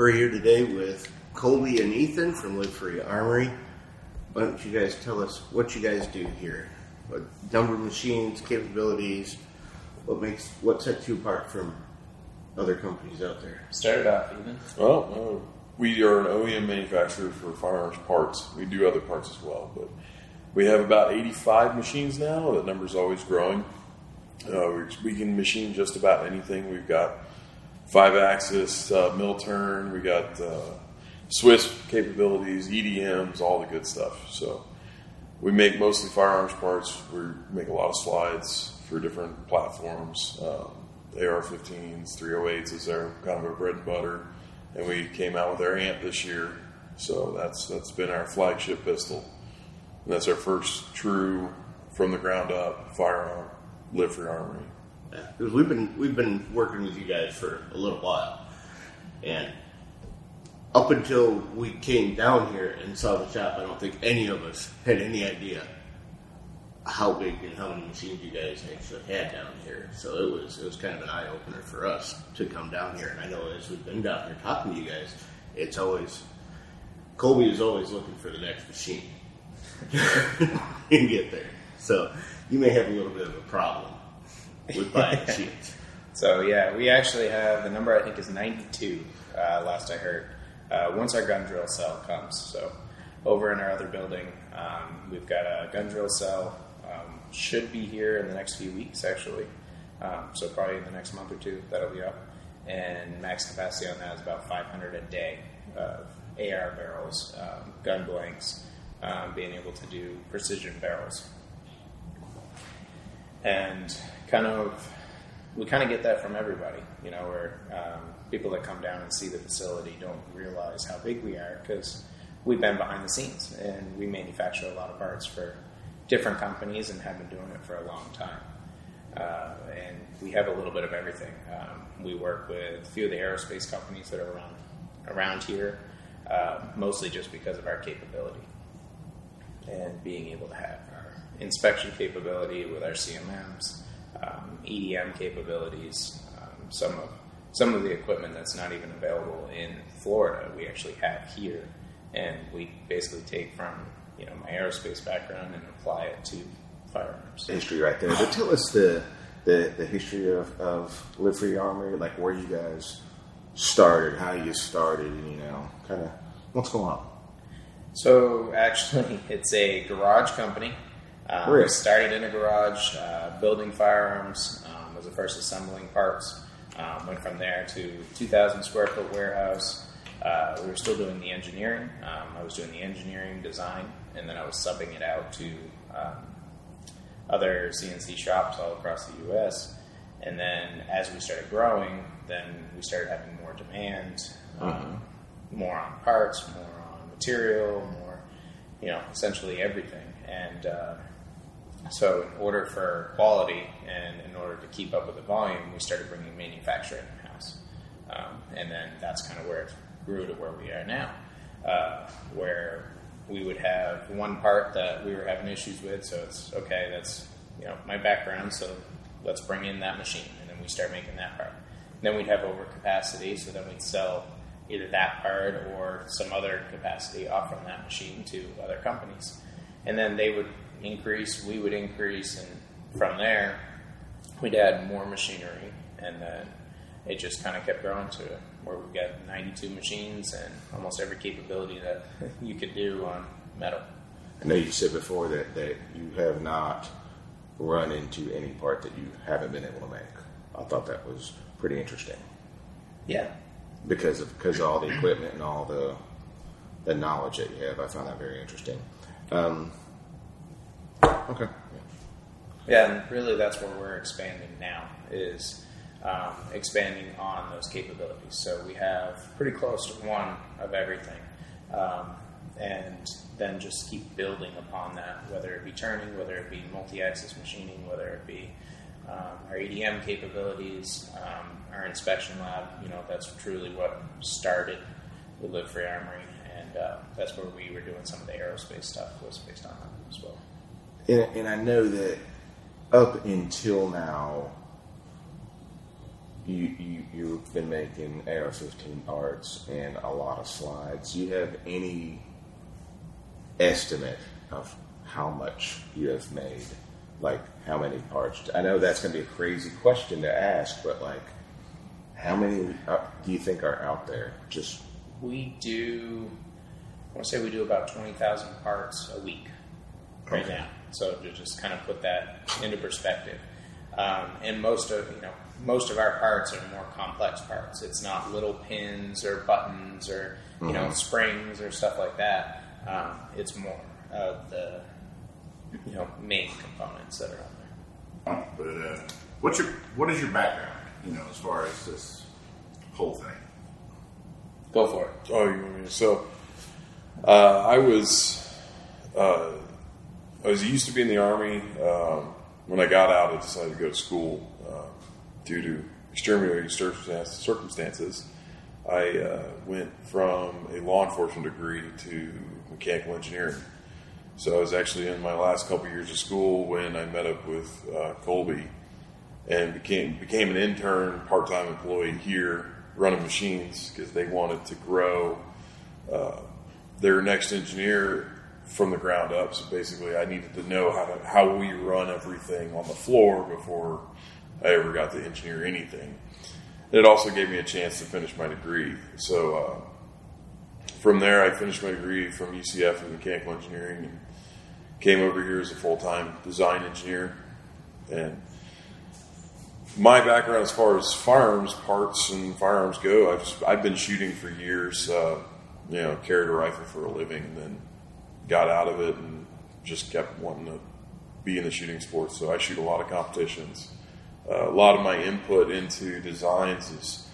We're here today with Colby and Ethan from Live Free Armory. Why don't you guys tell us what you guys do here? What number of machines, capabilities, what makes what sets you apart from other companies out there? Start it off, even. Well, uh, we are an OEM manufacturer for firearms parts. We do other parts as well, but we have about 85 machines now. That number's always growing. Uh, we- we can machine just about anything. We've got five axis, uh, mill turn, we got uh, Swiss capabilities, EDMs, all the good stuff. So we make mostly firearms parts. We make a lot of slides for different platforms. Um, AR-15s, 308s is our kind of our bread and butter, and we came out with our Amp this year. So that's that's been our flagship pistol. And that's our first true from the ground up firearm live armory. Because we've been we've been working with you guys for a little while, and up until we came down here and saw the shop, I don't think any of us had any idea how big and how many machines you guys actually had down here. So it was it was kind of an eye opener for us to come down here. And I know as we've been down here talking to you guys, it's always Colby is always looking for the next machine and get there. So you may have a little bit of a problem with buying machines. So yeah, we actually have the number. I think is ninety-two. Uh, last I heard. Uh, once our gun drill cell comes, so over in our other building, um, we've got a gun drill cell. Um, should be here in the next few weeks, actually. Um, so probably in the next month or two, that'll be up. And max capacity on that is about 500 a day of AR barrels, um, gun blanks, um, being able to do precision barrels. and kind of we kind of get that from everybody you know where um, people that come down and see the facility don't realize how big we are because we've been behind the scenes and we manufacture a lot of parts for different companies and have been doing it for a long time. Uh, and we have a little bit of everything. Um, we work with a few of the aerospace companies that are around around here uh, mostly just because of our capability and being able to have our inspection capability with our CMMs, um, EDM capabilities, um, some of some of the equipment that's not even available in Florida, we actually have here, and we basically take from you know my aerospace background and apply it to firearms. history right there. But tell us the the, the history of, of Live Free Armory, like where you guys started, how you started, and you know, kind of what's going on. So actually, it's a garage company. Um, Really? We started in a garage, uh, building firearms. Um, was the first assembling parts. Um, went from there to 2,000 square foot warehouse. Uh, we were still doing the engineering. Um, I was doing the engineering design, and then I was subbing it out to um, other CNC shops all across the U.S. And then as we started growing, then we started having more demand, um, more on parts, more on material, more, you know, essentially everything. And uh, so, in order for quality and in order to keep up with the volume, we started bringing manufacturing in house. Um, and then that's kind of where it grew to where we are now, uh, where we would have one part that we were having issues with. So it's okay, that's you know my background. So let's bring in that machine, and then we start making that part. Then we'd have overcapacity, so then we'd sell either that part or some other capacity off from that machine to other companies, and then they would increase, we would increase, and from there we'd add more machinery, and then it just kind of kept growing to where we've got 92 machines and almost every capability that you could do on metal. I know you said before that, that you have not run into any part that you haven't been able to make. I thought that was pretty interesting Yeah. because of because of all the equipment and all the the knowledge that you have. I found that very interesting. Um, okay. Yeah, and really that's where we're expanding now is um, expanding on those capabilities. So we have pretty close to one of everything, um, and then just keep building upon that, whether it be turning, whether it be multi-axis machining, whether it be um, our EDM capabilities, um, our inspection lab. You know, that's truly what started with Live Free Armory, and uh, that's where we were doing some of the aerospace stuff was based on that as well. And, and I know that up until now, you, you you've been making AR-15 parts and a lot of slides. Do you have any estimate of how much you have made? Like how many parts? I know that's going to be a crazy question to ask, but like, how many uh, do you think are out there? Just We do, I want to say we do about 20,000 parts a week right Okay. now. So to just kind of put that into perspective. Um, and most of, you know, most of our parts are more complex parts. It's not little pins or buttons or, you know, springs or stuff like that. Um, it's more of the, you know, main components that are on there. But uh, what's your what is your background? You know, as far as this whole thing. Go for it. Oh, you want me to? So, uh, I was, uh, I was used to be in the army. Um, when I got out, I decided to go to school uh, due to extraordinary circumstances. I uh, went from a law enforcement degree to mechanical engineering. So I was actually in my last couple years of school when I met up with uh, Colby and became became an intern, part time employee here, running machines because they wanted to grow uh, their next engineer from the ground up. So basically, I needed to know how to how we run everything on the floor before I ever got to engineer anything. And It also gave me a chance to finish my degree. So uh, from there, I finished my degree from UCF in mechanical engineering and came over here as a full time design engineer. And my background as far as firearms parts and firearms go, I've I've been shooting for years. Uh, you know, carried a rifle for a living, and then got out of it and just kept wanting to be in the shooting sports. So I shoot a lot of competitions. Uh, a lot of my input into designs is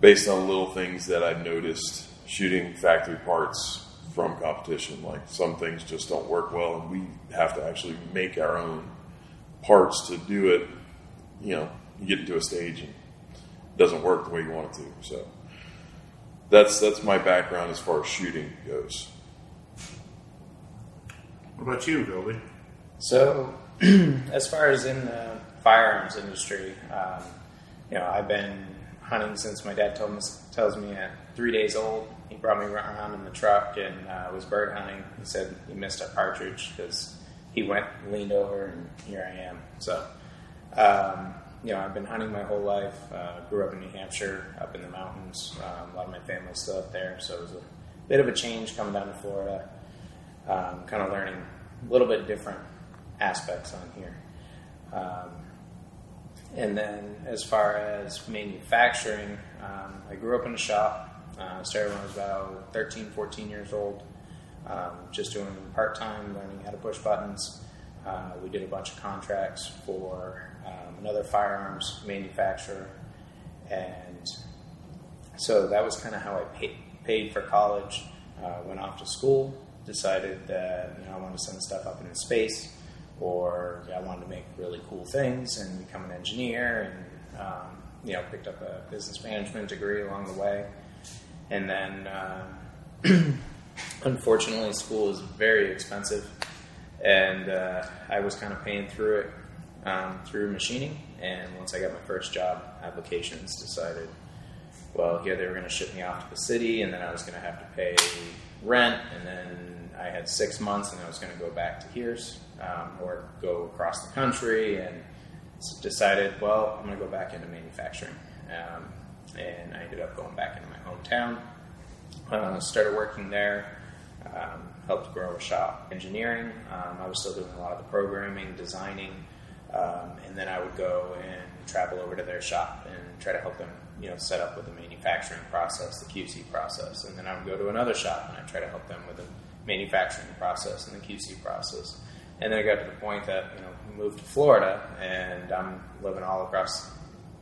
based on little things that I've noticed shooting factory parts from competition. Like some things just don't work well, and we have to actually make our own parts to do it. You know, you get into a stage and it doesn't work the way you want it to. So that's that's my background as far as shooting goes. What about you, Colby? So, as far as in the firearms industry, um, you know, I've been hunting since my dad me, tells me at three days old. He brought me around in the truck and uh, was bird hunting. He said he missed a partridge because he went, leaned over, and here I am. So, um, you know, I've been hunting my whole life. Uh, grew up in New Hampshire, up in the mountains. Um, a lot of my family's still up there, so it was a bit of a change coming down to Florida. Um, kind of learning a little bit different aspects on here. Um, and then, as far as manufacturing, um, I grew up in a shop. Uh, started when I was about 13, 14 years old, um, just doing part time, learning how to push buttons. Uh, we did a bunch of contracts for um, another firearms manufacturer, and so that was kind of how I paid, paid for college. Uh, went off to school, decided that you know I wanted to send stuff up into space, or I wanted to make really cool things and become an engineer, and um, you know picked up a business management degree along the way, and then um, unfortunately school is very expensive, and uh, I was kind of paying through it um, through machining, and once I got my first job applications, decided well, here they were going to ship me off to the city, and then I was going to have to pay rent, and then I had six months, and I was going to go back to here's um, or go across the country, and decided, well, I'm going to go back into manufacturing, um, and I ended up going back into my hometown. Uh, started working there, um, helped grow a shop. Engineering, um, I was still doing a lot of the programming, designing, um, and then I would go and travel over to their shop and try to help them, you know, set up with the manufacturing process, the QC process, and then I would go to another shop and I try to help them with the manufacturing process and the QC process. And then I got to the point that you know moved to Florida, and I'm living all across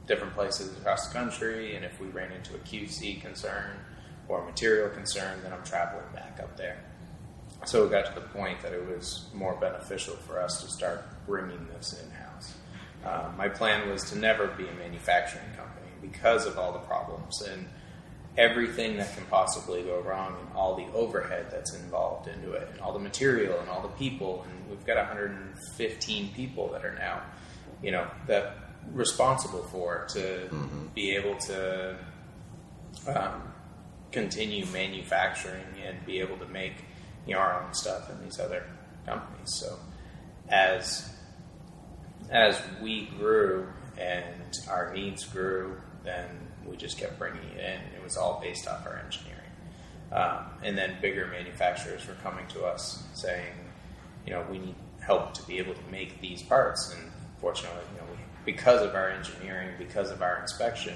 different places across the country. And if we ran into a QC concern or a material concern, then I'm traveling back up there. So it got to the point that it was more beneficial for us to start bringing this in house. Um, my plan was to never be a manufacturing company because of all the problems and everything that can possibly go wrong and all the overhead that's involved into it and all the material and all the people. And we've got 115 people that are now, you know, that responsible for to be able to um, continue manufacturing and be able to make you know, our own stuff and these other companies. So as as we grew and our needs grew, then we just kept bringing it in. It was all based off our engineering. Um, and then bigger manufacturers were coming to us saying, you know, we need help to be able to make these parts. And fortunately, you know, we, because of our engineering, because of our inspection,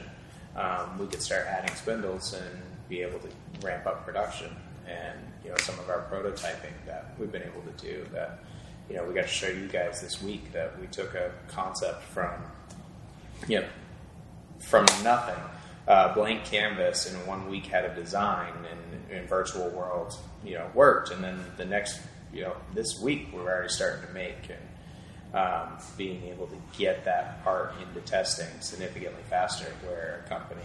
um, we could start adding spindles and be able to ramp up production. And you know, some of our prototyping that we've been able to do that, you know, we got to show you guys this week that we took a concept from, you know, from nothing, uh, blank canvas, in one week had a design, and in virtual world, you know, worked, and then the next, you know, this week we're already starting to make and um, being able to get that part into testing significantly faster. Where a company,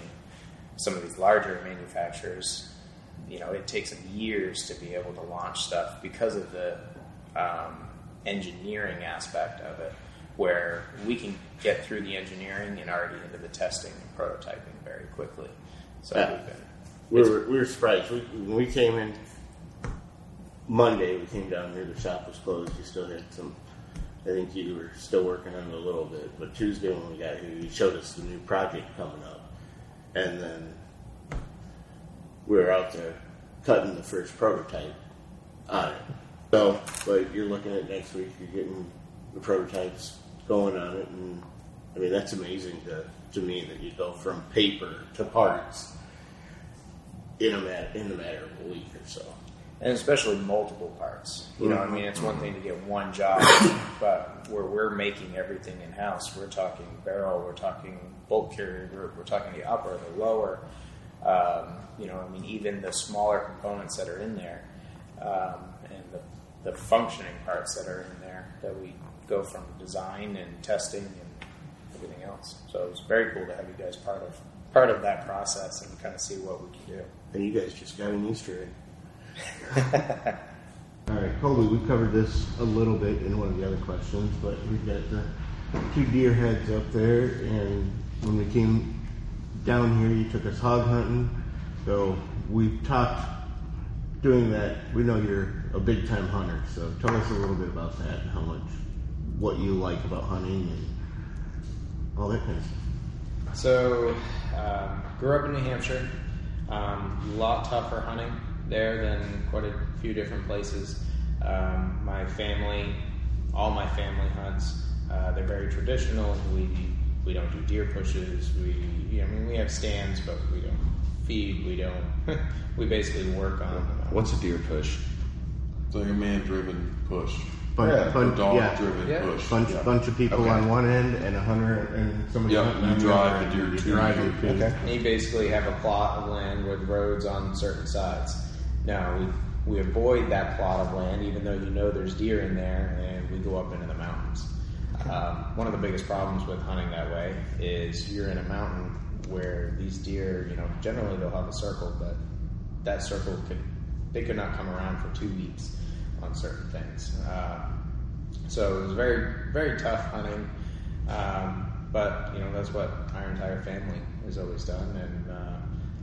some of these larger manufacturers, you know, it takes them years to be able to launch stuff because of the um, engineering aspect of it where we can get through the engineering and already into the testing and prototyping very quickly. So Yeah. we've been We were, we were surprised. We, when we came in Monday, we came down here, the shop was closed. You still had some, I think you were still working on it a little bit. But Tuesday when we got here, you showed us the new project coming up. And then we were out there cutting the first prototype on it. So, but you're looking at next week, you're getting the prototypes going on it. And I mean, that's amazing to, to me that you go from paper to parts in a mat- in the matter of a week or so. and especially multiple parts. You know, I mean, it's one thing to get one job, but where we're making everything in house, we're talking barrel, we're talking bolt carrier group, we're talking the upper, the lower. Um, you know, I mean, even the smaller components that are in there, um, and the, the functioning parts that are in there that we go from design and testing everything else. So it was very cool to have you guys part of part of that process and kind of see what we can do. And you guys just got an Easter egg. All right, Colby, we covered this a little bit in one of the other questions, but we've got the two deer heads up there, and when we came down here, you took us hog hunting. So we've talked doing that. We know you're a big time hunter, so tell us a little bit about that and how much, what you like about hunting and all that kind of stuff. So, um, grew up in New Hampshire. Um, a lot tougher hunting there than quite a few different places. Um, my family, all my family hunts. Uh, they're very traditional. We we don't do deer pushes. We I mean we have stands, but we don't feed. We don't. we basically work on. What's a deer push? It's like a man-driven push, Bunch, Yeah, a bunch, yeah, dog-driven Yeah. push. bunch, Yeah. bunch of people Okay. on one end and a hunter and somebody Yeah, hunting you drive the deer You to drive you. it Okay. And you basically have a plot of land with roads on certain sides. Now we we avoid that plot of land, even though you know there's deer in there, and we go up into the mountains. Um, one of the biggest problems with hunting that way is you're in a mountain where these deer, you know, generally they'll have a circle, but that circle could they could not come around for two weeks on certain things. Uh, so it was very, very tough hunting. Um, but you know that's what our entire family has always done, and uh,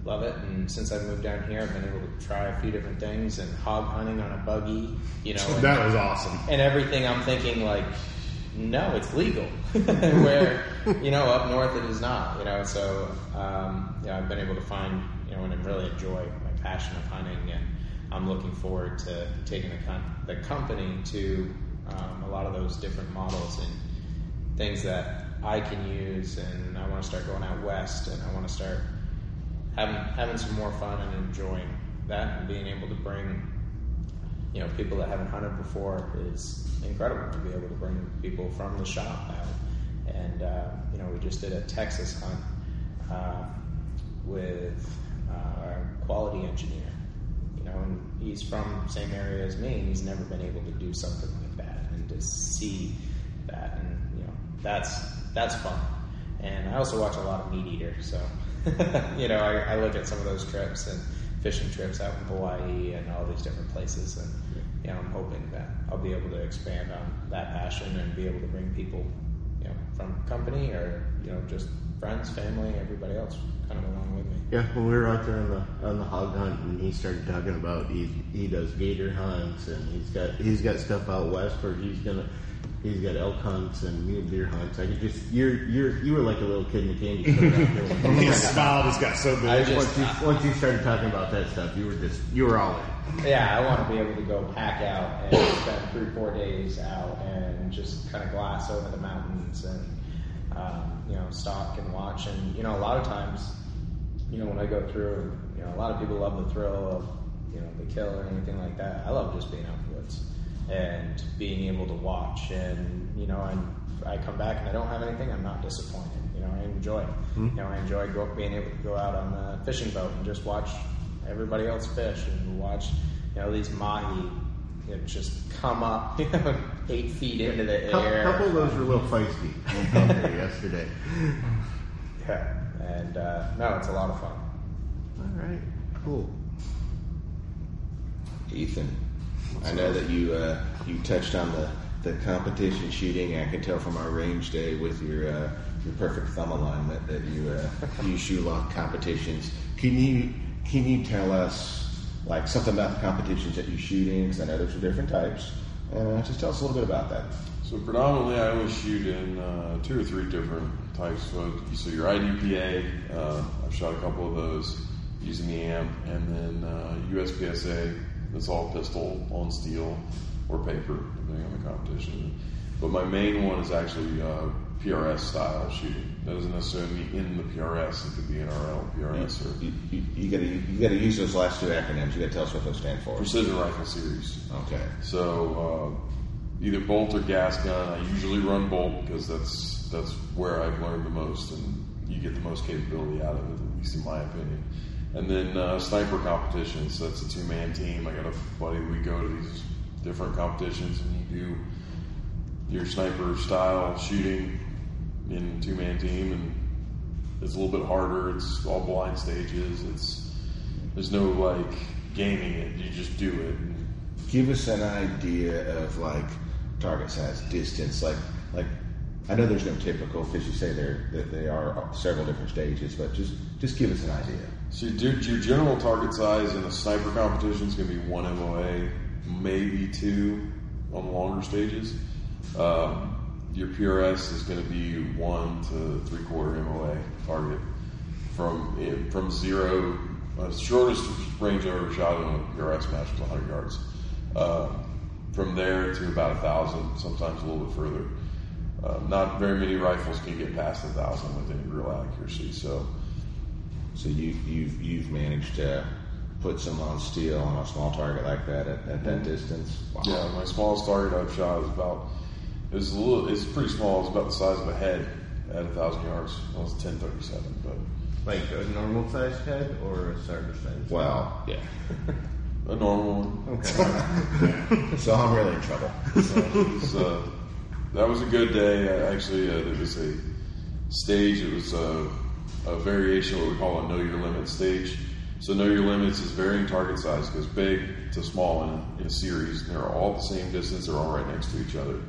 love it. And since I moved down here, I've been able to try a few different things, and hog hunting on a buggy, you know, and, That was awesome. and everything. I'm thinking like, no, it's legal. Where you know up north it is not. You know, so um, yeah, I've been able to find you know and really enjoy my passion of hunting, and I'm looking forward to taking the con- the company to um, a lot of those different models and things that I can use, and I want to start going out west, and I want to start having having some more fun and enjoying that, and being able to bring you know people that haven't hunted before is incredible to be able to bring people from the shop out. And uh, you know, we just did a Texas hunt uh, with uh, our quality engineer. Know, and he's from same area as me, and he's never been able to do something like that, and to see that, and you know, that's that's fun. And I also watch a lot of MeatEater, so you know, I, I look at some of those trips and fishing trips out in Hawaii and all these different places, and you know, I'm hoping that I'll be able to expand on that passion and be able to bring people you know, from company or you know just friends, family, everybody else kind of along with me. Yeah, when we were out there on the on the hog hunt, and he started talking about he he does gator hunts, and he's got he's got stuff out west where he's gonna he's got elk hunts and mule deer hunts. I could just you're you're you were like a little kid in the candy store out there. when you His started- smile just got so big. I just- once you once you started talking about that stuff, you were just you were all in. Yeah, I want to be able to go pack out and spend three, four days out and just kind of glass over the mountains and um, you know stalk and watch. And you know, a lot of times, you know, when I go through, you know, a lot of people love the thrill of you know the kill or anything like that. I love just being out in the woods and being able to watch. And you know, and I come back and I don't have anything. I'm not disappointed. You know, I enjoy. it. You know, I enjoy go, being able to go out on the fishing boat and just watch everybody else fish and watch you know these mahi you know, just come up you know, eight feet into the air. A couple of those were a little feisty when we were there yesterday. Yeah, and uh, no, it's a lot of fun. All right, cool. Ethan, I know that you uh, you touched on the, the competition shooting. I can tell from our range day with your uh, your perfect thumb alignment that you uh, you shoot a lot of competitions. Can you can you tell us like something about the competitions that you shoot in? Because I know there's different types. Uh, just tell us a little bit about that. So predominantly, I always shoot in uh, two or three different types. So, so your IDPA, uh, I've shot a couple of those using the amp, and then uh, USPSA. That's all pistol on steel or paper, depending on the competition. But my main one is actually uh, PRS style shooting. That doesn't necessarily mean in the PRS. It could be NRL, PRS, or You, you, you gotta you gotta use those last two acronyms. You gotta tell us what those stand for. precision rifle series. Okay. So uh, either bolt or gas gun. I usually run bolt because that's that's where I've learned the most, and you get the most capability out of it, at least in my opinion. And then uh, sniper competitions. So that's a two man team. I got a buddy. We go to these different competitions, and you do your sniper style shooting in two man team, and it's a little bit harder. It's all blind stages. It's there's no like gaming it. You just do it. Give us an idea of like target size, distance. Like like I know there's no typical because you say there that they are several different stages, but just just give us an idea. So your, your general target size in a sniper competition is going to be one MOA, maybe two on longer stages. Um, your PRS is going to be one to three quarter MOA target from from zero. Uh, shortest range I ever shot in a PRS match was 100 yards. Um, from there to about a thousand, sometimes a little bit further. Uh, not very many rifles can get past a thousand with any real accuracy. So So you you've you've managed to put some on steel on a small target like that at, at that distance. Wow. Yeah, my smallest target I've shot is about it was a little it's pretty small, it's about the size of a head at a thousand yards. It was ten thirty seven, but Like a normal sized head or a starter size? Well, yeah. a normal one. Okay. So I'm really in trouble. So it uh, that was a good day. I actually, uh, there was a stage. It was a, a variation of what we call a know your limit stage. So know your limits is varying target size. It goes big to small in, in a series. They're all the same distance. They're all right next to each other.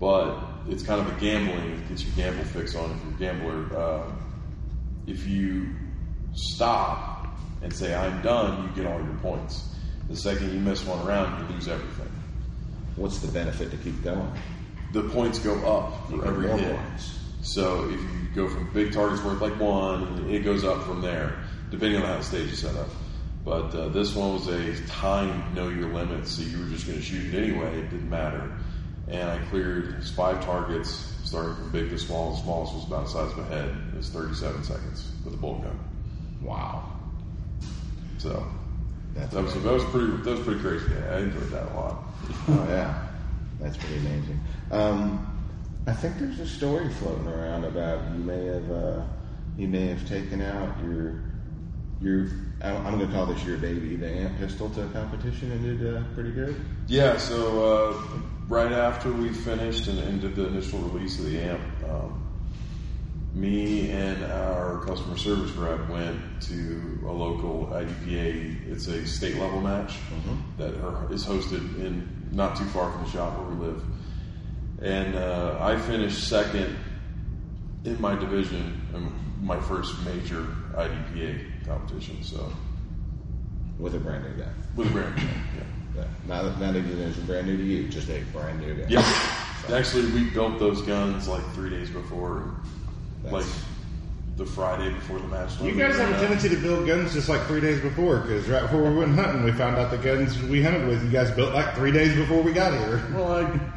But it's kind of a gambling. Gets your gamble fix on if you're a gambler. Uh, if you stop and say I'm done, you get all your points. The second you miss one round, you lose everything. What's the benefit to keep going? The points go up for every hit. points. So if you go from big targets worth like one, it goes up from there, depending on how the stage is set up. But uh, this one was a timed know your limits, so you were just going to shoot it anyway. It didn't matter. And I cleared five targets, starting from big to small. The smallest was about the size of a head. It was 37 seconds with a bolt gun. Wow. So That's that was that was pretty that was pretty crazy. I enjoyed that a lot. Oh yeah, that's pretty amazing. Um, I think there's a story floating around about you may have uh, you may have taken out your your I'm, I'm going to call this your baby the amp pistol to a competition and did uh, pretty good. Yeah, so uh, right after we finished and, and did the initial release of the amp, um, me and our customer service rep went to a local IDPA. It's a state level match that are, is hosted in not too far from the shop where we live. and uh, I finished second in my division in my first major IDPA competition. So with a brand new gun. with a brand new gun, yeah. Yeah. Not, not even it's brand new to you, just a brand new gun. Yeah. Actually, we built those guns like three days before, like the Friday before the match. You guys have a tendency to build guns just like three days before, because right before we went hunting, we found out the guns we hunted with, you guys built like three days before we got here. Well,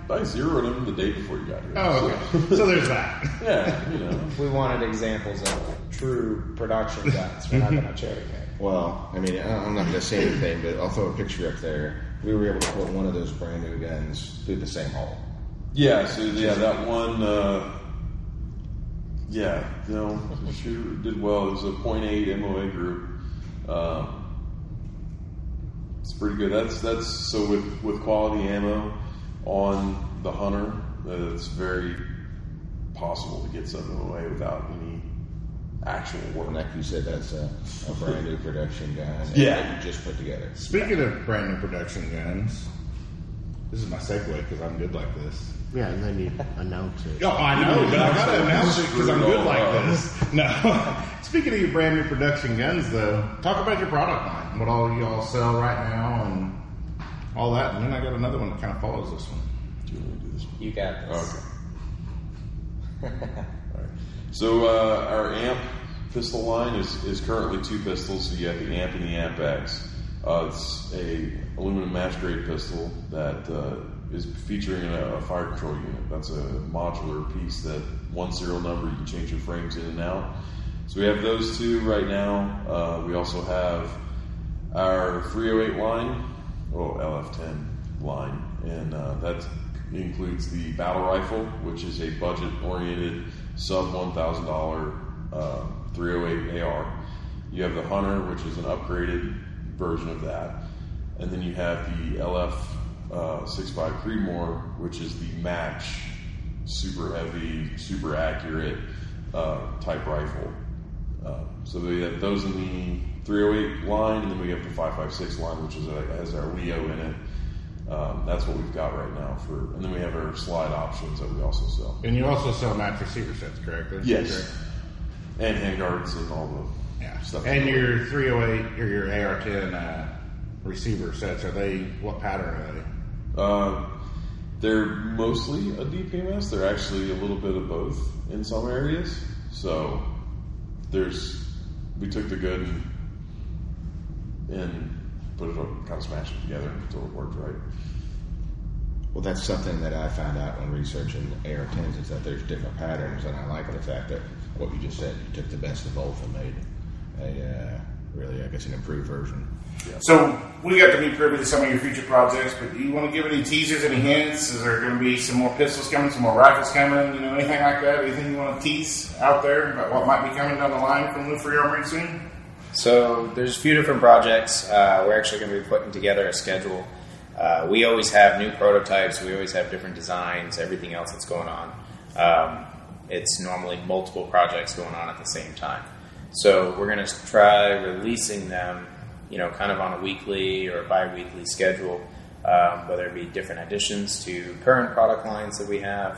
I, I zeroed them the day before you got here. Oh, okay. so there's that. Yeah, you know. We wanted examples of true production guns, we're not going to cherry pick. Well, I mean, I'm not going to say anything, but I'll throw a picture up there. We were able to put one of those brand new guns through the same hole. Yeah, so yeah, that one, uh, yeah, you know, the did well. It was a .8 MOA group. Um, it's pretty good. That's that's so with with quality ammo on the hunter, uh, it's very possible to get something away without any actual work. And like you said, that's a, a brand new production gun that Yeah. you just put together. Speaking of brand new production guns, this is my segue because I'm good like this. Yeah, and then you announce it. Oh, I know, but I gotta announce it because I'm good like this. No. Speaking of your brand new production guns, though, talk about your product line. What all you all sell right now and all that. And then I got another one that kind of follows this one. Do you want to do this? one? You got this. Okay. So uh, our amp pistol line is, is currently two pistols. So you have the amp and the amp X. Uh, it's a aluminum match grade pistol that uh, is featuring a, a fire control unit. That's a modular piece that one serial number you can change your frames in and out. So we have those two right now. Uh, we also have our 308 line, well LF10 line, and uh, that includes the battle rifle, which is a budget-oriented sub $1,000 uh, 308 AR. You have the Hunter, which is an upgraded version of that, and then you have the LF uh, 65 Creedmoor, which is the match, super heavy, super accurate uh, type rifle. Uh, so we have those in the 308 line, and then we have the 556 line, which is a, has our Leo in it. Um, that's what we've got right now for, and then we have our slide options that we also sell. And you also sell match receiver sets, correct? Yes, and handguards and all the Yeah. stuff. And your 308 or your AR10 uh, receiver sets, are they, what pattern are they? Uh, they're mostly a DPMS. They're actually a little bit of both in some areas. So there's we took the good and, and put it up, kind of smashed it together until it worked right. Well, that's something that I found out when researching AR-10s is that there's different patterns, and I like the fact that what you just said, you took the best of both and made a uh, really, I guess, an improved version. So we got to be privy to some of your future projects, but do you want to give any teasers, any hints? Is there going to be some more pistols coming, some more rifles coming? You know, anything like that? Anything you want to tease out there about what might be coming down the line from Live Free Armory soon? So there's a few different projects. Uh, we're actually going to be putting together a schedule. Uh, we always have new prototypes. We always have different designs. Everything else that's going on. Um, it's normally multiple projects going on at the same time. So we're going to try releasing them, you know, kind of on a weekly or bi-weekly schedule, um, whether it be different additions to current product lines that we have,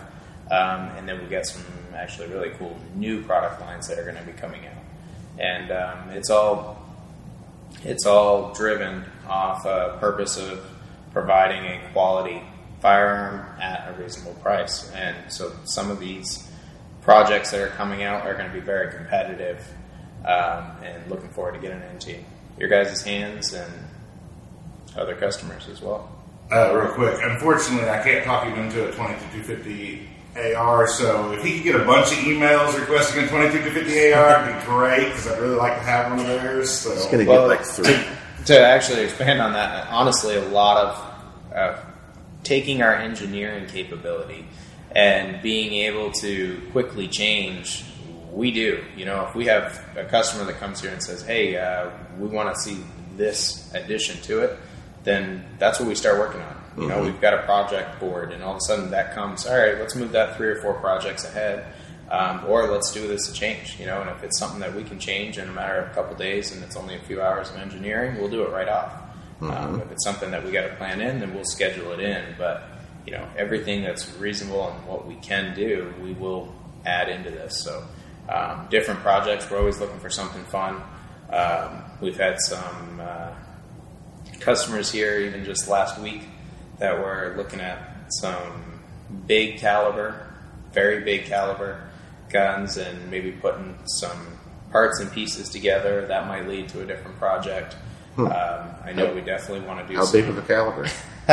um, and then we get some actually really cool new product lines that are going to be coming out and um, it's all it's all driven off a purpose of providing a quality firearm at a reasonable price. And so some of these projects that are coming out are going to be very competitive, um, and looking forward to getting into your guys' hands and other customers as well. Uh, real quick, unfortunately, I can't talk you into a 2250 AR. So if he could get a bunch of emails requesting a 2250 AR, it'd be great because I'd really like to have one of theirs. So It's going to Well, get like three. To, to actually expand on that, honestly, a lot of uh, taking our engineering capability and being able to quickly change, we do. You know, if we have a customer that comes here and says, "Hey, uh, we want to see this addition to it," then that's what we start working on. You know, we've got a project board, and all of a sudden that comes. All right, let's move that three or four projects ahead, um, or let's do this a change. You know, and if it's something that we can change in a matter of a couple days, and it's only a few hours of engineering, we'll do it right off. Um, if it's something that we got to plan in, then we'll schedule it in. But you know everything that's reasonable and what we can do, we will add into this. So um, different projects. We're always looking for something fun. Um, we've had some uh, customers here even just last week that were looking at some big caliber, very big caliber guns, and maybe putting some parts and pieces together. That might lead to a different project. Um, I know we definitely want to do How some, big of a caliber?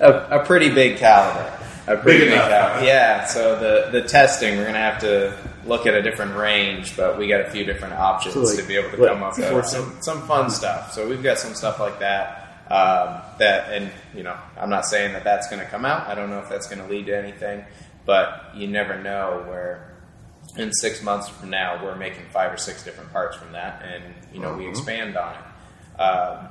a, a pretty big caliber. A pretty Big big, enough, caliber. huh? Yeah. So the the testing, we're gonna have to look at a different range, but we got a few different options So, like, to be able to what, come up with some some fun stuff. So we've got some stuff like that. Um, that and you know, I'm not saying that that's going to come out. I don't know if that's going to lead to anything, but you never know where. In six months from now, we're making five or six different parts from that, and you know we expand on it. Um,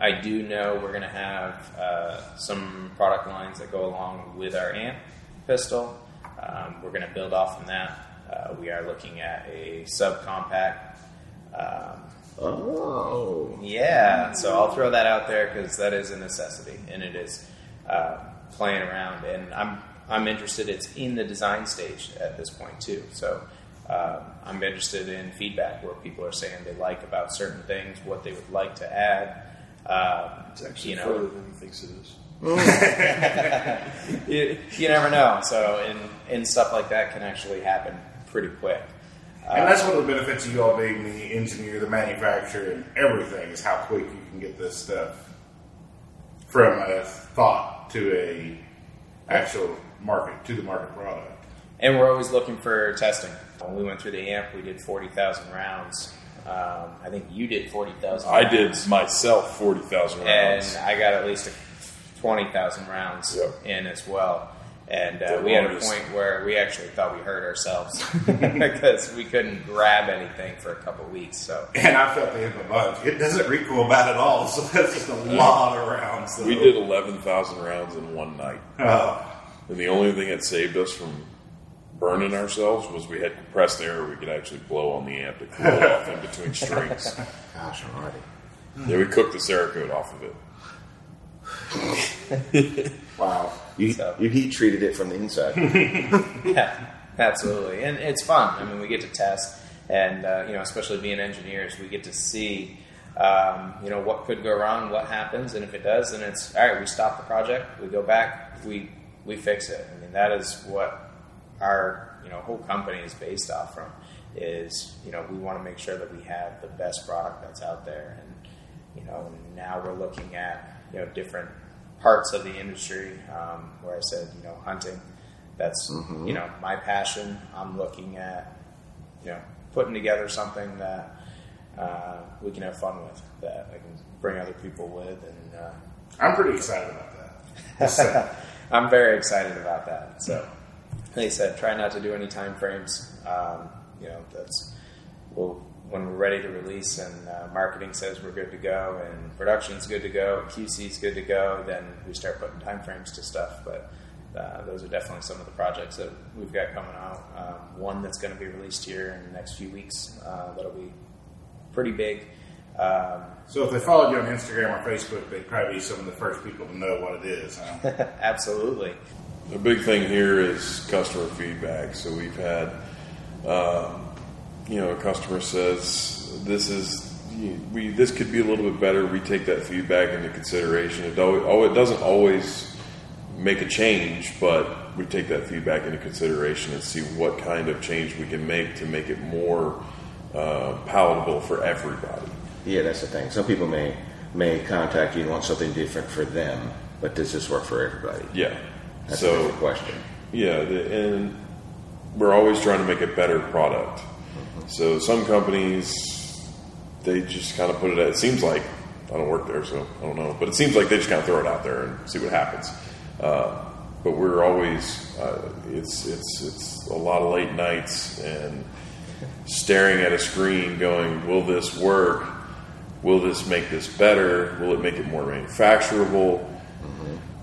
I do know we're going to have uh, some product lines that go along with our amp pistol. Um, we're going to build off from that. Uh, we are looking at a subcompact. Um, Oh, yeah, so I'll throw that out there because that is a necessity, and it is uh, playing around. And I'm I'm interested. It's in the design stage at this point too. So um, I'm interested in feedback where people are saying they like about certain things, what they would like to add. Um, It's actually you know, further than he thinks it is. you, you never know. So, and, and stuff like that can actually happen pretty quick. And that's one of the benefits of you all being the engineer, the manufacturer, and everything is how quick you can get this stuff from a thought to a actual market to the market product. And we're always looking for testing. When we went through the amp, we did 40,000 rounds. Um, I think you did 40,000. I did myself forty thousand rounds, And rounds. I got at least 20,000 rounds Yep. in as well. And uh, we had a point where we actually thought we hurt ourselves because we couldn't grab anything for a couple weeks. So And I felt the hit a bunch. It doesn't recoil bad at all, so that's just a lot of rounds. though. we did eleven thousand rounds in one night, Oh, and the only thing that saved us from burning ourselves was we had compressed air we could actually blow on the amp to cool it off in between strings. gosh, alrighty. Yeah, we cooked the Cerakote off of it. Wow. You, So- you heat treated it from the inside. yeah, absolutely, and it's fun. I mean, we get to test, and uh, you know, especially being engineers, we get to see, um, you know, what could go wrong, what happens, and if it does, then it's all right. We stop the project, we go back, we we fix it. I mean, that is what our you know whole company is based off from. Is you know we want to make sure that we have the best product that's out there, and you know now we're looking at you know different parts of the industry um, where I said you know hunting that's you know my passion I'm looking at you know putting together something that uh, we can have fun with that I can bring other people with and uh, I'm pretty excited about that. Just saying. I'm very excited about that so like I said try not to do any time frames um, you know that's we'll when we're ready to release and uh, marketing says we're good to go and production's good to go, QC's good to go, then we start putting time frames to stuff. But uh, those are definitely some of the projects that we've got coming out. Um, one that's going to be released here in the next few weeks uh, that'll be pretty big. Um, So if they followed you on Instagram or Facebook, they'd probably be some of the first people to know what it is. Huh? absolutely. The big thing here is customer feedback. So we've had, um, you know, a customer says this is we this could be a little bit better. We take that feedback into consideration. It always, oh, it doesn't always make a change, but we take that feedback into consideration and see what kind of change we can make to make it more uh, palatable for everybody. yeah, that's the thing. Some people may may contact you and want something different for them, but does this work for everybody? Yeah. That's a so different question. Yeah, the, and we're always trying to make a better product. So some companies, they just kind of put it. At, it seems like I don't work there, so I don't know. But it seems like they just kind of throw it out there and see what happens. Uh, but we're always uh, it's it's it's a lot of late nights and staring at a screen, going, "Will this work? Will this make this better? Will it make it more manufacturable?"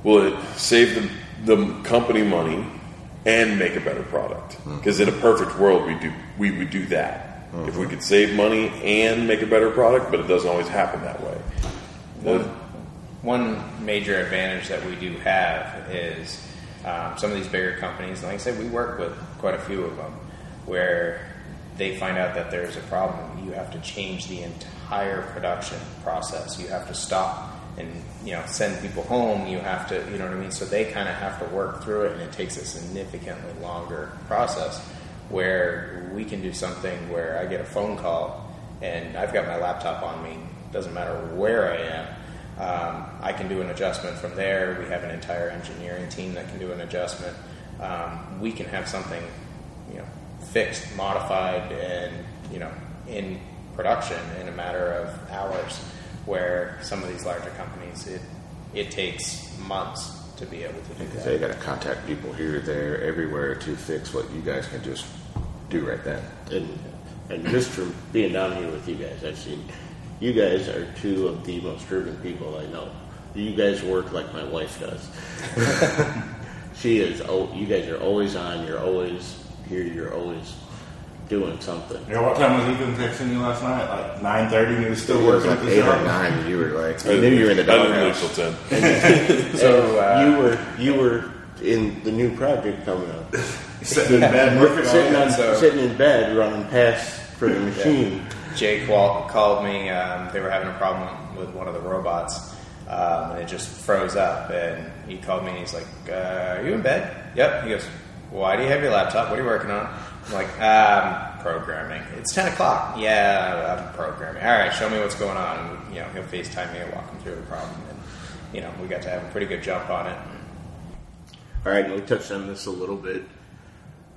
will it save the, the company money and make a better product? Because in a perfect world, we do we would do that. If we could save money and make a better product, but it doesn't always happen that way. The- one major advantage that we do have is um, some of these bigger companies. Like I said, we work with quite a few of them where they find out that there's a problem. You have to change the entire production process. You have to stop and you know send people home. You have to, you know what I mean. So they kind of have to work through it, and it takes a significantly longer process. Where we can do something where I get a phone call and I've got my laptop on me. Doesn't matter where I am. Um, I can do an adjustment from there. We have an entire engineering team that can do an adjustment. Um, we can have something, you know, fixed, modified, and you know, in production in a matter of hours. Where some of these larger companies, it it takes months to be able to do Because that. they got to contact people here, there, everywhere to fix what you guys can just do right then. And and just from being down here with you guys, I've seen you guys are two of the most driven people I know. You guys work like my wife does. she is. Oh, you guys are always on. You're always here. You're always doing something. You know, what time was Ethan texting you last night? Like nine thirty, and he was still It was working like at the eight or nine, you were like, I knew you were in the I didn't leave doghouse. till ten. So, uh, you were you were in the new project coming up. Sitting in bed, working sitting on on so- sitting in bed running past for the machine. Jake Walt called me. Um, they were having a problem with one of the robots, um, and it just froze up. And he called me and he's like, uh, "Are you in bed?" Yep. He goes, "Why do you have your laptop? What are you working on?" I'm like, um, "Programming." It's ten o'clock. Yeah, I'm programming. All right, show me what's going on. And, you know, he'll Facetime me and walk him through the problem. And you know, we got to have a pretty good jump on it. All right, and we touched on this a little bit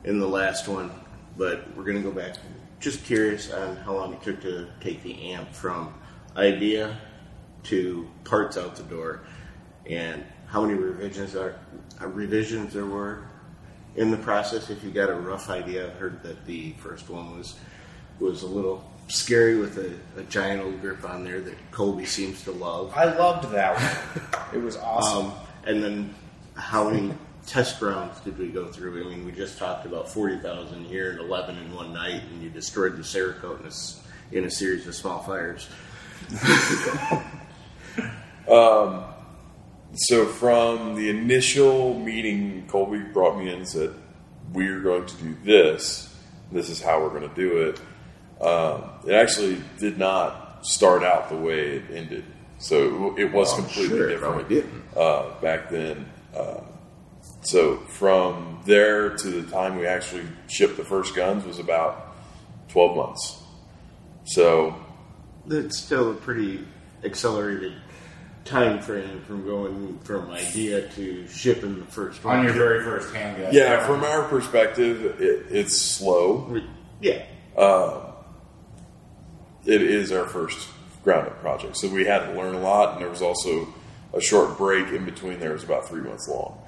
in the last one, but we're going to go back. Just curious on how long it took to take the amp from idea to parts out the door, and how many revisions are uh, revisions there were in the process. If you got a rough idea, I've heard that the first one was was a little scary with a, a giant old grip on there that Colby seems to love. I loved that one. it was awesome. Um, and then how many test rounds did we go through? I mean, we just talked about 40,000 here and 11 in one night, and you destroyed the Cerakote in a, s- in a series of small fires. So from the initial meeting, Colby brought me in and said, "We're going to do this. This is how we're going to do it." Um, it actually did not start out the way it ended, so it was completely sure, different didn't. Uh, back then. Uh, so from there to the time we actually shipped the first guns was about twelve months. So That's still a pretty accelerated time frame from going from idea to shipping the first one. on your very first handgun. yeah, from our perspective, it, it's slow. yeah. Uh, it is our first ground up project. So we had to learn a lot, and there was also a short break in between there. It was about three months long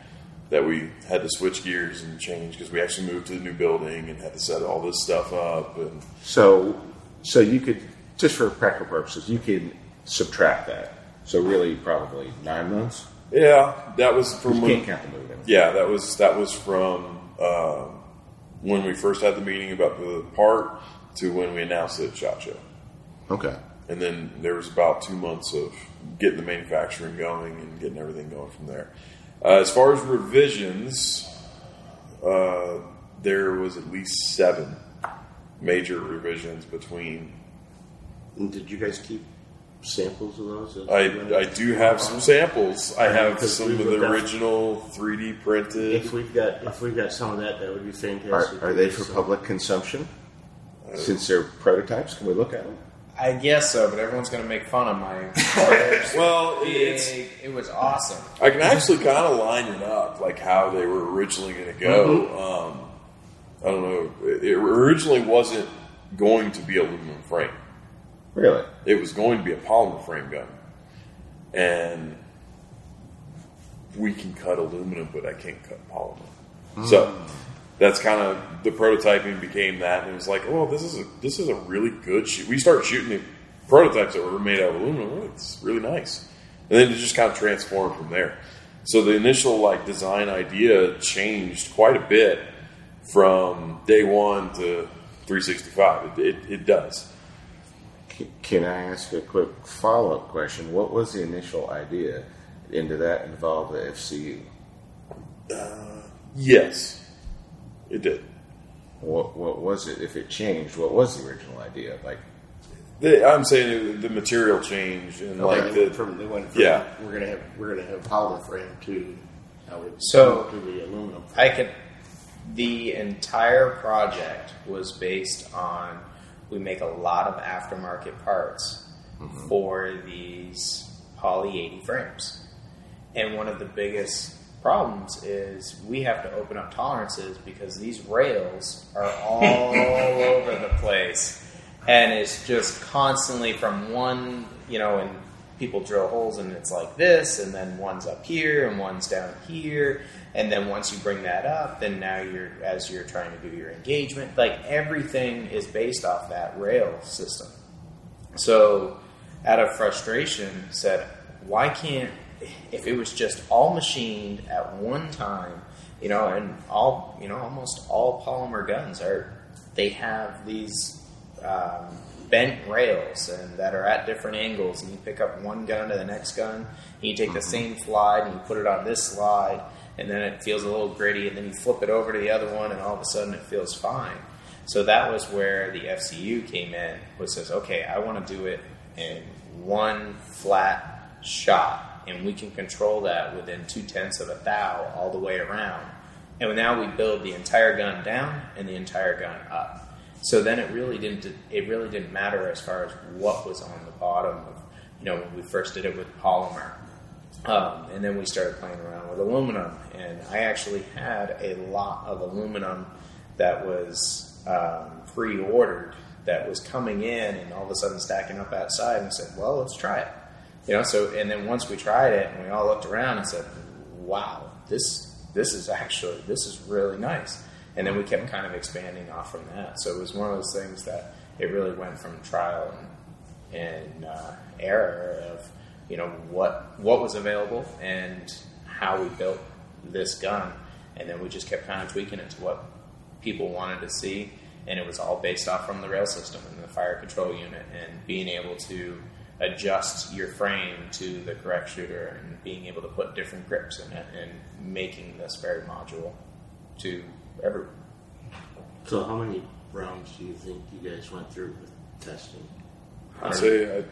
that we had to switch gears and change because we actually moved to the new building and had to set all this stuff up. And So, so you could, just for practical purposes, you can subtract that. So really, probably nine months. yeah, that was You from can't when, count the moving. yeah, that was that was from uh, when we first had the meeting about the part to when we announced it at Shot Show. Okay. And then there was about two months of getting the manufacturing going and getting everything going from there. Uh, as far as revisions, uh, there was at least seven major revisions between. And did you guys keep samples of those? as I. I do have some samples. I have Because some of the def- original 3D printed. If we've got if we've got some of that, that would be fantastic. are they for So- public consumption? Since they're prototypes, can we look at them? I guess so, but everyone's going to make fun of my. Well, it's Big. It was awesome. I can actually kind of line it up, like how they were originally going to go. Um, I don't know. It, it originally wasn't going to be aluminum frame. Really? It was going to be a polymer frame gun, and we can cut aluminum, but I can't cut polymer. Hmm. So that's kind of the prototyping became that, and it was like, oh, this is a this is a really good shoot. We started shooting the prototypes that were made out of aluminum. Oh, It's really nice, and then it just kind of transformed from there. So the initial like design idea changed quite a bit from day one to 365. It, it, it does. Can I ask a quick follow up question? What was the initial idea? And did that involve the FCU? Uh, yes, it did. What what was it? If it changed, what was the original idea? Like, The, I'm saying the, the material changed and like the from they went from yeah. we're gonna have we're gonna have polymer frame to now we So- to the aluminum. I could. The entire project was based on we make a lot of aftermarket parts mm-hmm. for these Poly 80 frames. And one of the biggest problems is we have to open up tolerances because these rails are all over the place. And it's just constantly from one, you know, and people drill holes and it's like this, and then one's up here and one's down here. And then once you bring that up, then now you're, as you're trying to do your engagement, like everything is based off that rail system. So, out of frustration, said, why can't, if it was just all machined at one time, you know, and all, you know, almost all polymer guns are, they have these um, bent rails and that are at different angles, and you pick up one gun to the next gun, and you take the mm-hmm. same slide and you put it on this slide, and then it feels a little gritty, and then you flip it over to the other one, and all of a sudden it feels fine. So that was where the FCU came in, which says, okay, I want to do it in one flat shot, and we can control that within two tenths of a thou all the way around. And now we build the entire gun down and the entire gun up. So then it really didn't it really didn't matter as far as what was on the bottom of you know when we first did it with polymer. Um, and then we started playing around with aluminum, and I actually had a lot of aluminum that was um, pre-ordered that was coming in, and all of a sudden stacking up outside, and said, "Well, let's try it." You know, so and then once we tried it, and we all looked around and said, "Wow, this this is actually this is really nice." And then we kept kind of expanding off from that. So it was one of those things that it really went from trial and, and uh, error of you know what what was available and how we built this gun, and then we just kept kind of tweaking it to what people wanted to see, and it was all based off from the rail system and the fire control unit, and being able to adjust your frame to the correct shooter, and being able to put different grips in it, and making this very modular to everyone. So how many rounds do you think you guys went through with testing? I'd say I,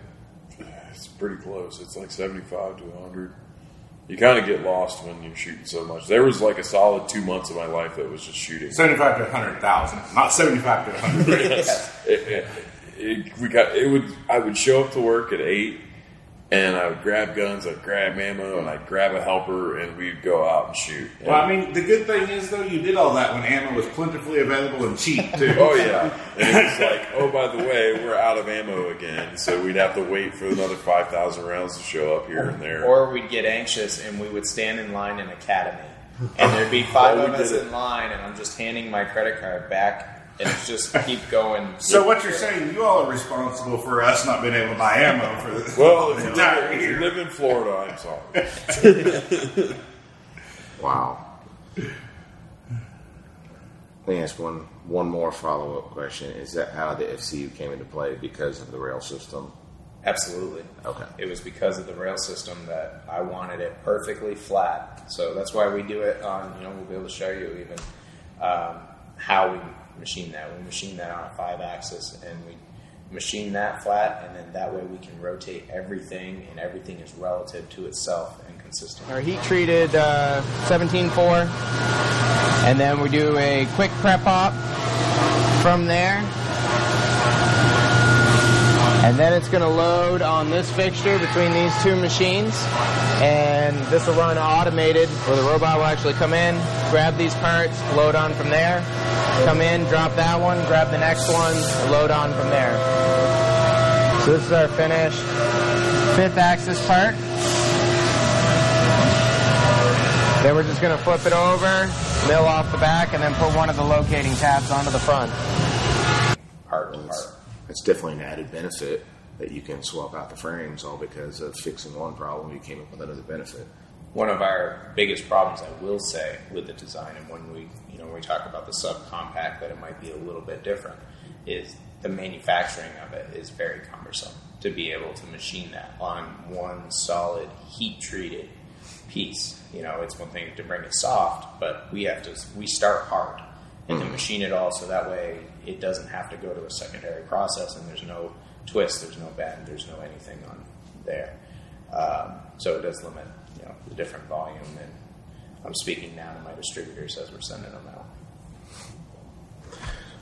it's pretty close. It's like 75 to 100. You kind of get lost when you're shooting so much. There was like a solid two months of my life that was just shooting. Seventy-five to hundred thousand, not seventy-five to hundred. It- it- it- we got it would I would show up to work at eight, and I would grab guns, I'd grab ammo, and I'd grab a helper, and we'd go out and shoot. well, I mean, the good thing is though, you did all that when ammo was plentifully available and cheap too. Oh yeah, and it was like, oh by the way, we're out of ammo again, so we'd have to wait for another five thousand rounds to show up here and there. Or we'd get anxious and we would stand in line in Academy. And there'd be five oh, we of us in line, and I'm just handing my credit card back, and it's just keep going. So what you're saying, you all are responsible for us not being able to buy ammo for the, well, if you, live, if you live in Florida, I'm sorry. wow. Let me ask one one more follow up question. Is that how the FCU came into play because of the rail system? Absolutely. Okay. It was because of the rail system that I wanted it perfectly flat. So that's why we do it on, you know, we'll be able to show you even um, how we machine that. We machine that on a five axis and we machine that flat, and then that way we can rotate everything, and everything is relative to itself and consistent. Our heat treated uh, 17.4, and then we do a quick prep op from there. And then it's going to load on this fixture between these two machines. And this will run automated where the robot will actually come in, grab these parts, load on from there, come in, drop that one, grab the next one, load on from there. So this is our finished fifth axis part. Then we're just going to flip it over, mill off the back, and then put one of the locating tabs onto the front. Part to It's, it's definitely an added benefit that you can swap out the frames all because of fixing one problem. You came up with another benefit. one of our biggest problems, I will say, with the design, and when we, you know, when we talk about the subcompact, that it might be a little bit different, is the manufacturing of it is very cumbersome to be able to machine that on one solid heat treated piece. You know, it's one thing to bring it soft, but we have to we start hard and to machine it all so that way it doesn't have to go to a secondary process and there's no twist, there's no bend, there's no anything on there. Um, so it does limit you know the different volume and I'm speaking now to my distributors as we're sending them out.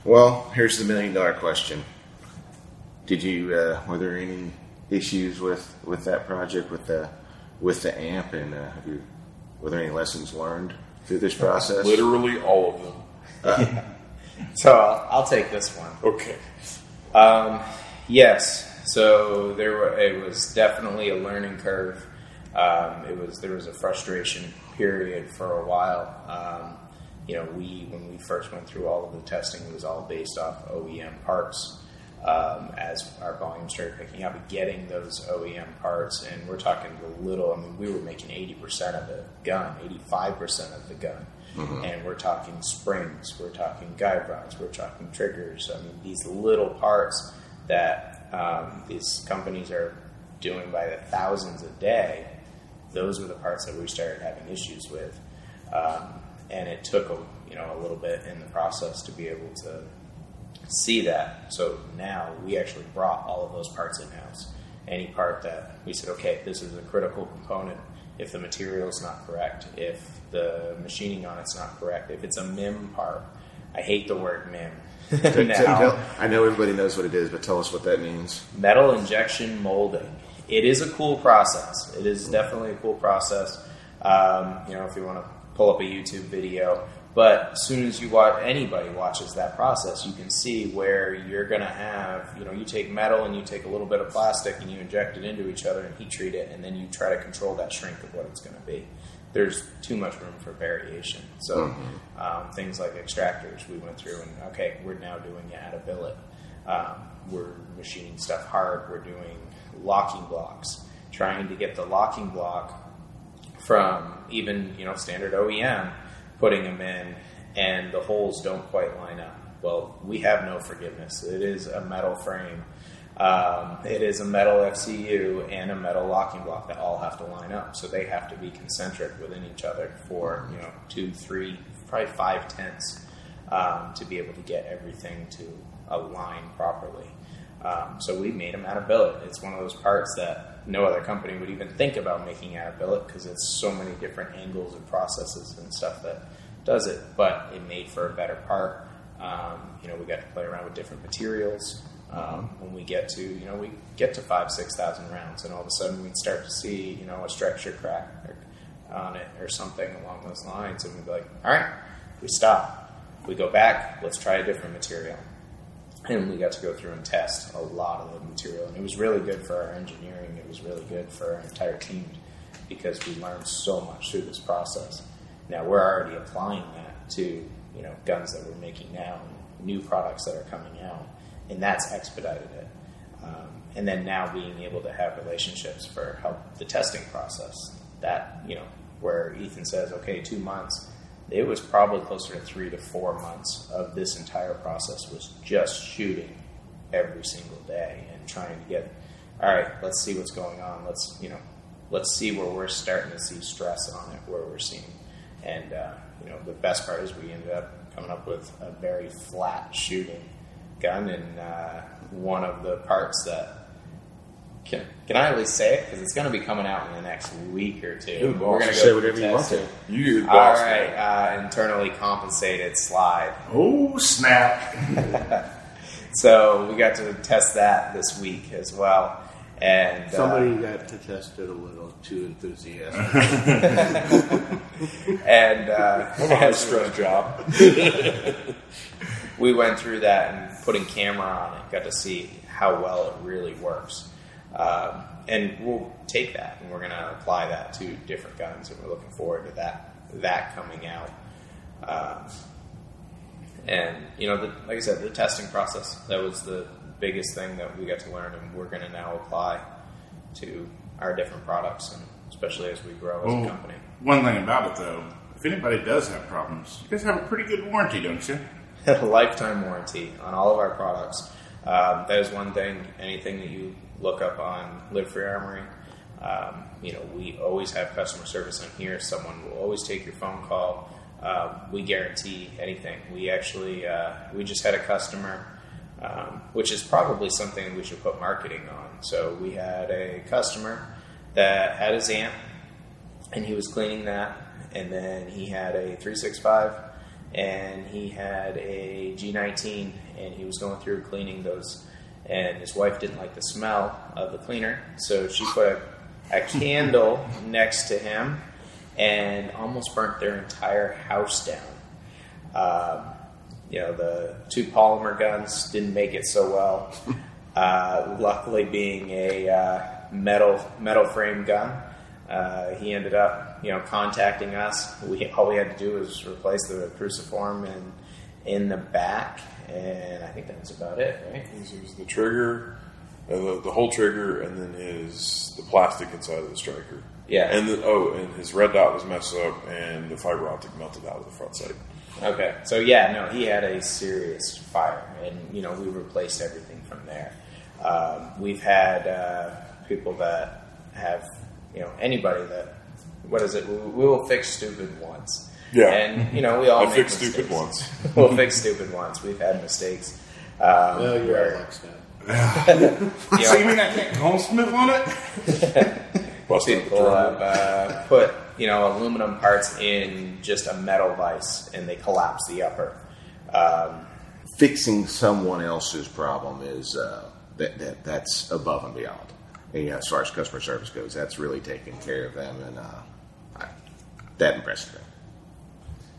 Well, here's the million dollar question. Did you uh, were there any issues with with that project with the with the amp and uh, have you were there any lessons learned through this process? Literally all of them. So I'll, I'll take this one. Okay. Um, yes. So there were, it was definitely a learning curve. Um, it was there was a frustration period for a while. Um, you know, we when we first went through all of the testing, it was all based off OEM parts. Um, as our volume started picking up, getting those OEM parts, and we're talking the little. I mean, we were making eighty percent of the gun, eighty-five percent of the gun, and we're talking springs, we're talking guide rods, we're talking triggers. I mean, these little parts that um, these companies are doing by the thousands a day. Those were the parts that we started having issues with, um, and it took a you know a little bit in the process to be able to see that. So now we actually brought all of those parts in house. Any part that we said, okay, this is a critical component. If the material is not correct, if the machining on it's not correct, if it's a MIM part, I hate the word MIM. Now, I know everybody knows what it is, but tell us what that means. metal injection molding. It is a cool process. It is definitely a cool process. Um, you know, if you want to pull up a YouTube video, but as soon as you watch, anybody watches that process, you can see where you're going to have. You know, you take metal and you take a little bit of plastic and you inject it into each other and heat treat it, and then you try to control that shrink of what it's going to be. There's too much room for variation. So um, things like extractors, we went through and okay, we're now doing it at a billet. Um, we're machining stuff hard. We're doing locking blocks, trying to get the locking block from even you know standard OEM, putting them in, and the holes don't quite line up. Well, we have no forgiveness. It is a metal frame. Um, it is a metal FCU and a metal locking block that all have to line up. So they have to be concentric within each other for you know two, three, probably five tenths um, to be able to get everything to align properly. Um, so we made them out of billet. It's one of those parts that no other company would even think about making out of billet because it's so many different angles and processes and stuff that does it. But it made for a better part. Um, you know, we got to play around with different materials. Um, when we get to, you know, we get to five, six thousand rounds, and all of a sudden we'd start to see, you know, a structure crack on it or something along those lines, and we'd be like, all right, we stop. We go back. Let's try a different material and we got to go through and test a lot of the material. And it was really good for our engineering. It was really good for our entire team because we learned so much through this process. Now we're already applying that to you know guns that we're making now new products that are coming out. And that's expedited it. Um, and then now being able to have relationships for help the testing process that you know where ethan says okay two months it was probably closer to three to four months of this entire process was just shooting every single day and trying to get all right let's see what's going on. Let's you know let's see where we're starting to see stress on it where we're seeing. And uh, you know the best part is we ended up coming up with a very flat shooting gun and uh, one of the parts that can, can I at least say it because it's going to be coming out in the next week or two. You're We're going to Say go whatever you want test to. it. You're All boss. right, uh, internally compensated slide. Oh snap! So we got to test that this week as well, and uh, Somebody got to test it a little too enthusiastic. and uh, High stress job. we went through that and putting camera on it, got to see how well it really works. Um, and we'll take that and we're going to apply that to different guns, and we're looking forward to that that coming out. Um, and you know, the, like I said, the testing process that was the biggest thing that we got to learn, and we're going to now apply to our different products, and especially as we grow as Well, a company. One thing about it though, if anybody does have problems, you guys have a pretty good warranty, don't you? a lifetime warranty on all of our products. Um, that is one thing. Anything that you look up on Live Free Armory, um, you know, we always have customer service on here. Someone will always take your phone call. Um, we guarantee anything. We actually, uh, we just had a customer, um, which is probably something we should put marketing on. So we had a customer that had his amp, and he was cleaning that, and then he had a 365, and he had a G19, and he was going through cleaning those, and his wife didn't like the smell of the cleaner, so she put a, a candle next to him and almost burnt their entire house down. Um, you know, the two polymer guns didn't make it so well. Uh, luckily, being a uh, metal metal frame gun, uh, he ended up you know contacting us. We all we had to do was replace the cruciform in in the back, and I think that was about it, right? It was the trigger, uh, the, the whole trigger, and then his the plastic inside of the striker. Yeah. And the, oh, and his red dot was messed up, and the fiber optic melted out of the front sight. Okay, so yeah, no, he had a serious fire, and you know we replaced everything from there. Um, we've had uh, people that have, you know, anybody that, what is it? We, we will fix stupid once. Yeah. and you know we all I make fixed stupid mistakes. once. we'll fix stupid ones. We've had mistakes. Um, Well, you're where, right, like that. you So you mean I can't home smith on it? Busted the people have uh, put you know aluminum parts in just a metal vise, and they collapse the upper. Um, Fixing someone else's problem is uh, that, that that's above and beyond. And yeah, as far as customer service goes, that's really taking care of them, and uh, I, that impressed me.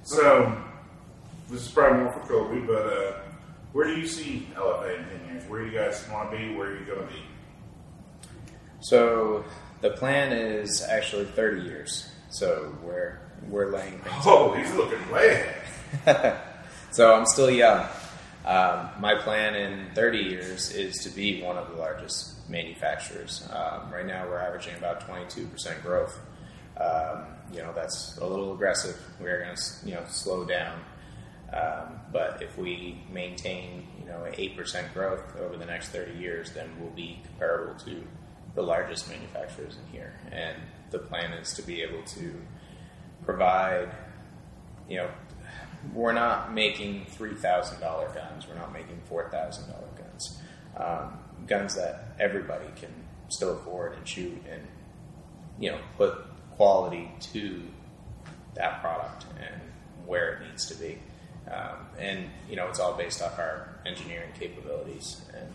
So, this is probably more for Colby, but uh, where do you see LFA in 10 years? Where do you guys want to be? Where are you going to be? So the plan is actually 30 years. So we're we're laying things. Oh, he's now. looking way ahead. So I'm still young. Um, my plan in 30 years is to be one of the largest manufacturers. Um, right now, we're averaging about 22% growth. Um, you know, that's a little aggressive. We're going to, you know, slow down. Um, but if we maintain, you know, an 8% growth over the next 30 years, then we'll be comparable to the largest manufacturers in here. And the plan is to be able to provide, you know, we're not making three thousand dollar guns. We're not making four thousand dollar guns. Um, guns that everybody can still afford and shoot, and you know, put quality to that product and where it needs to be. Um, and you know, it's all based off our engineering capabilities. And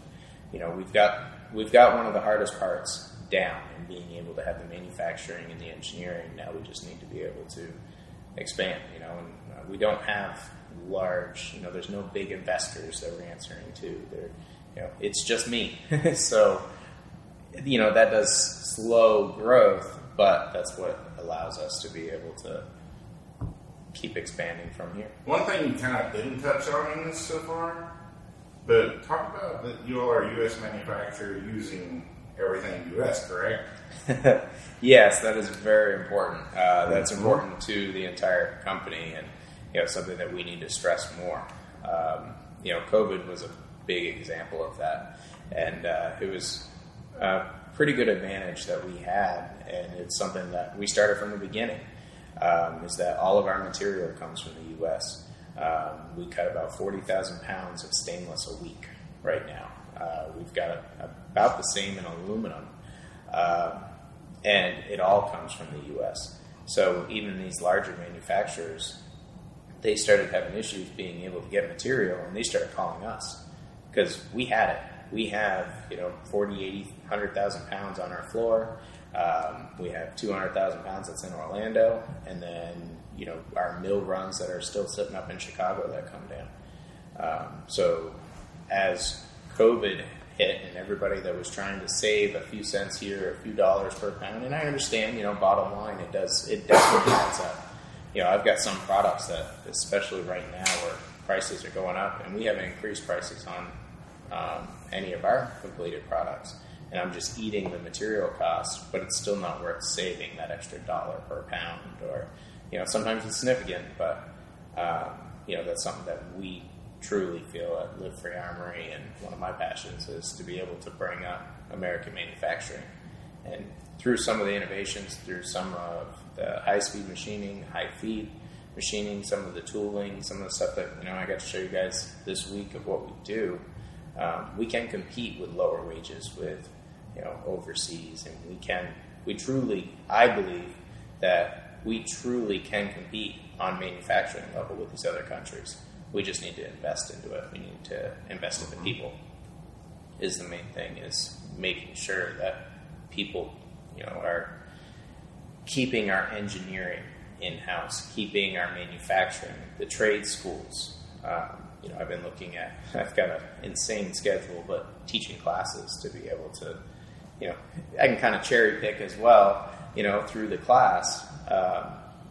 you know, we've got we've got one of the hardest parts down in being able to have the manufacturing and the engineering. Now we just need to be able to expand. You know, and uh, we don't have large. You know, there's no big investors that we're answering to. They're, you know, it's just me. so, you know, that does slow growth, but that's what allows us to be able to keep expanding from here. One thing you kind of didn't touch on in this so far, but talk about that you all are a U.S. manufacturer using everything U.S., correct? yes, that is very important. Uh, that's important to the entire company, and you know something that we need to stress more. Um, you know, COVID was a big example of that, and uh, it was a pretty good advantage that we had, and it's something that we started from the beginning. Um, is that all of our material comes from the U.S. Um, we cut about forty thousand pounds of stainless a week right now. Uh, we've got about the same in aluminum. Um, and it all comes from the U.S. So even these larger manufacturers, they started having issues being able to get material, and they started calling us because we had it. We have you know 40, 80, 100,000 pounds on our floor. Um, we have 200,000 pounds that's in Orlando, and then you know our mill runs that are still sitting up in Chicago that come down. Um, so as COVID hit and everybody that was trying to save a few cents here, a few dollars per pound, and I understand, you know, bottom line, it does, it definitely adds up. You know, I've got some products that, especially right now, where prices are going up, and we haven't increased prices on um, any of our completed products, and I'm just eating the material cost, but it's still not worth saving that extra dollar per pound, or you know, sometimes it's significant, but um, you know, that's something that we truly feel at Live Free Armory, and one of my passions is to be able to bring up American manufacturing. And through some of the innovations, through some of the high speed machining, high feed machining, some of the tooling, some of the stuff that you know I got to show you guys this week of what we do, um, we can compete with lower wages with you know overseas, and we can we truly I believe that we truly can compete on manufacturing level with these other countries. We just need to invest into it. We need to invest in the people. Is the main thing is making sure that people, you know, are keeping our engineering in house, keeping our manufacturing, the trade schools. Um, you know, I've been looking at. I've got an insane schedule, but teaching classes to be able to, you know, I can kind of cherry pick as well. You know, through the class, um,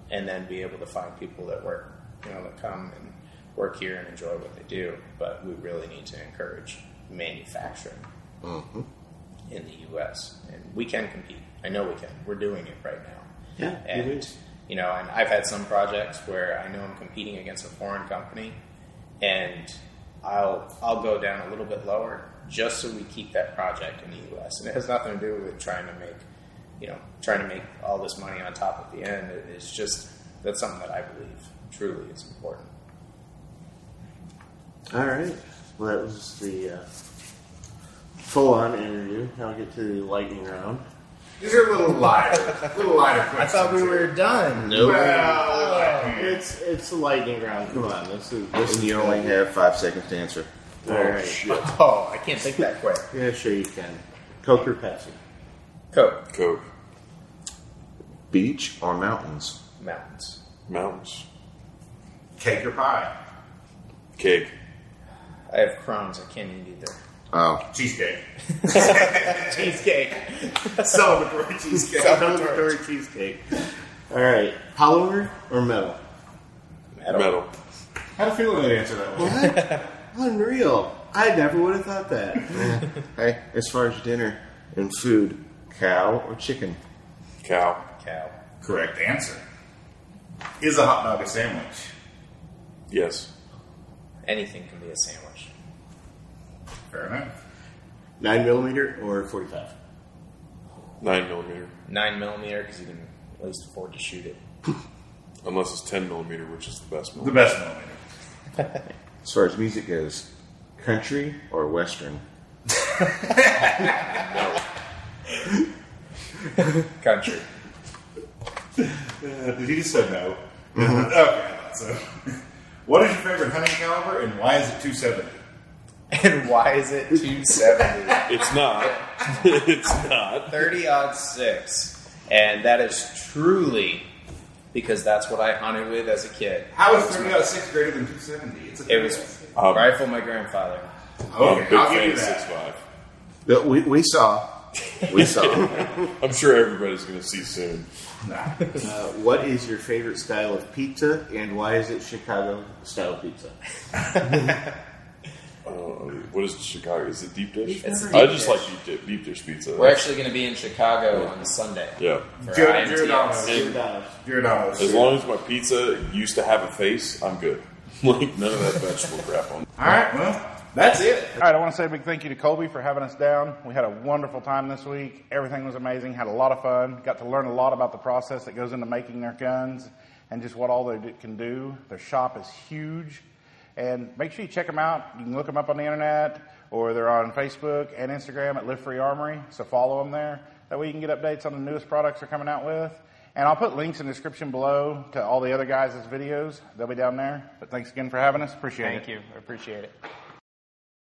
and then be able to find people that work, you know, that come and work here and enjoy what they do. But we really need to encourage manufacturing in the U.S. and we can compete. I know we can. We're doing it right now. Yeah, and you know, and I've had some projects where I know I'm competing against a foreign company, and I'll I'll go down a little bit lower just so we keep that project in the U.S. And it has nothing to do with trying to make, you know, trying to make all this money on top at the end. It's just that's something that I believe truly is important. All right. Well, that was the uh, full-on interview. Now we get to the lightning round. These are a little lighter, a little lighter questions. I thought we were done. Well, It's it's a lightning round. Come on, this is this And you only have five seconds to answer. all oh, right. Oh, I can't think that quick. Yeah, sure you can. Coke or Pepsi? Coke Coke. Beach or mountains? mountains. Mountains. cake or pie? Cake. I have Crohn's. I can't eat either. Oh, Cheesecake. Cheesecake. Celebratory cheesecake. Celebratory cheesecake. All right. Polymer or metal? Metal. Metal. How do feeling to answer that one? What? Unreal. I never would have thought that. hey, as far as dinner and food, cow or chicken? Cow. Cow. Correct answer. Is a hot dog a sandwich? Yes. Anything can be a sandwich. Fair enough. Nine millimeter or forty-five? Nine millimeter. Nine millimeter because you can at least afford to shoot it. Unless it's ten millimeter, which is the best The millimeter. best millimeter. As far as music goes, country or western? Country. Uh, did you just say no? okay, I thought so. what is your favorite hunting caliber and why is it 270? And why is it 270? It's not. it's not. 30 odd six. And that is truly because that's what I hunted with as a kid. How is 30 out of 6 greater than 270? It's a It was Um, rifle my grandfather. I'm a Okay, big I'll fan give of you six that. five. But we, we saw. We saw. I'm sure everybody's going to see soon. Nah. Uh, what is your favorite style of pizza and why is it Chicago style pizza? Uh, what is Chicago? Is it deep dish? It's I just dish. like deep, di- deep dish pizza. We're actually going to be in Chicago on Sunday. yeah. For Gio- IMTS. Giordano's. Giordano's. Giordano's. As long as my pizza used to have a face, I'm good. Like none of that vegetable crap on. All right, well, that's it. All right, I want to say a big thank you to Colby for having us down. We had a wonderful time this week. Everything was amazing. Had a lot of fun. Got to learn a lot about the process that goes into making their guns and just what all they can do. Their shop is huge. And make sure you check them out. You can look them up on the internet or they're on Facebook and Instagram at Live Free Armory. So follow them there. That way you can get updates on the newest products they're coming out with. And I'll put links in the description below to all the other guys' videos. They'll be down there. But thanks again for having us. Appreciate it. Thank you. I appreciate it.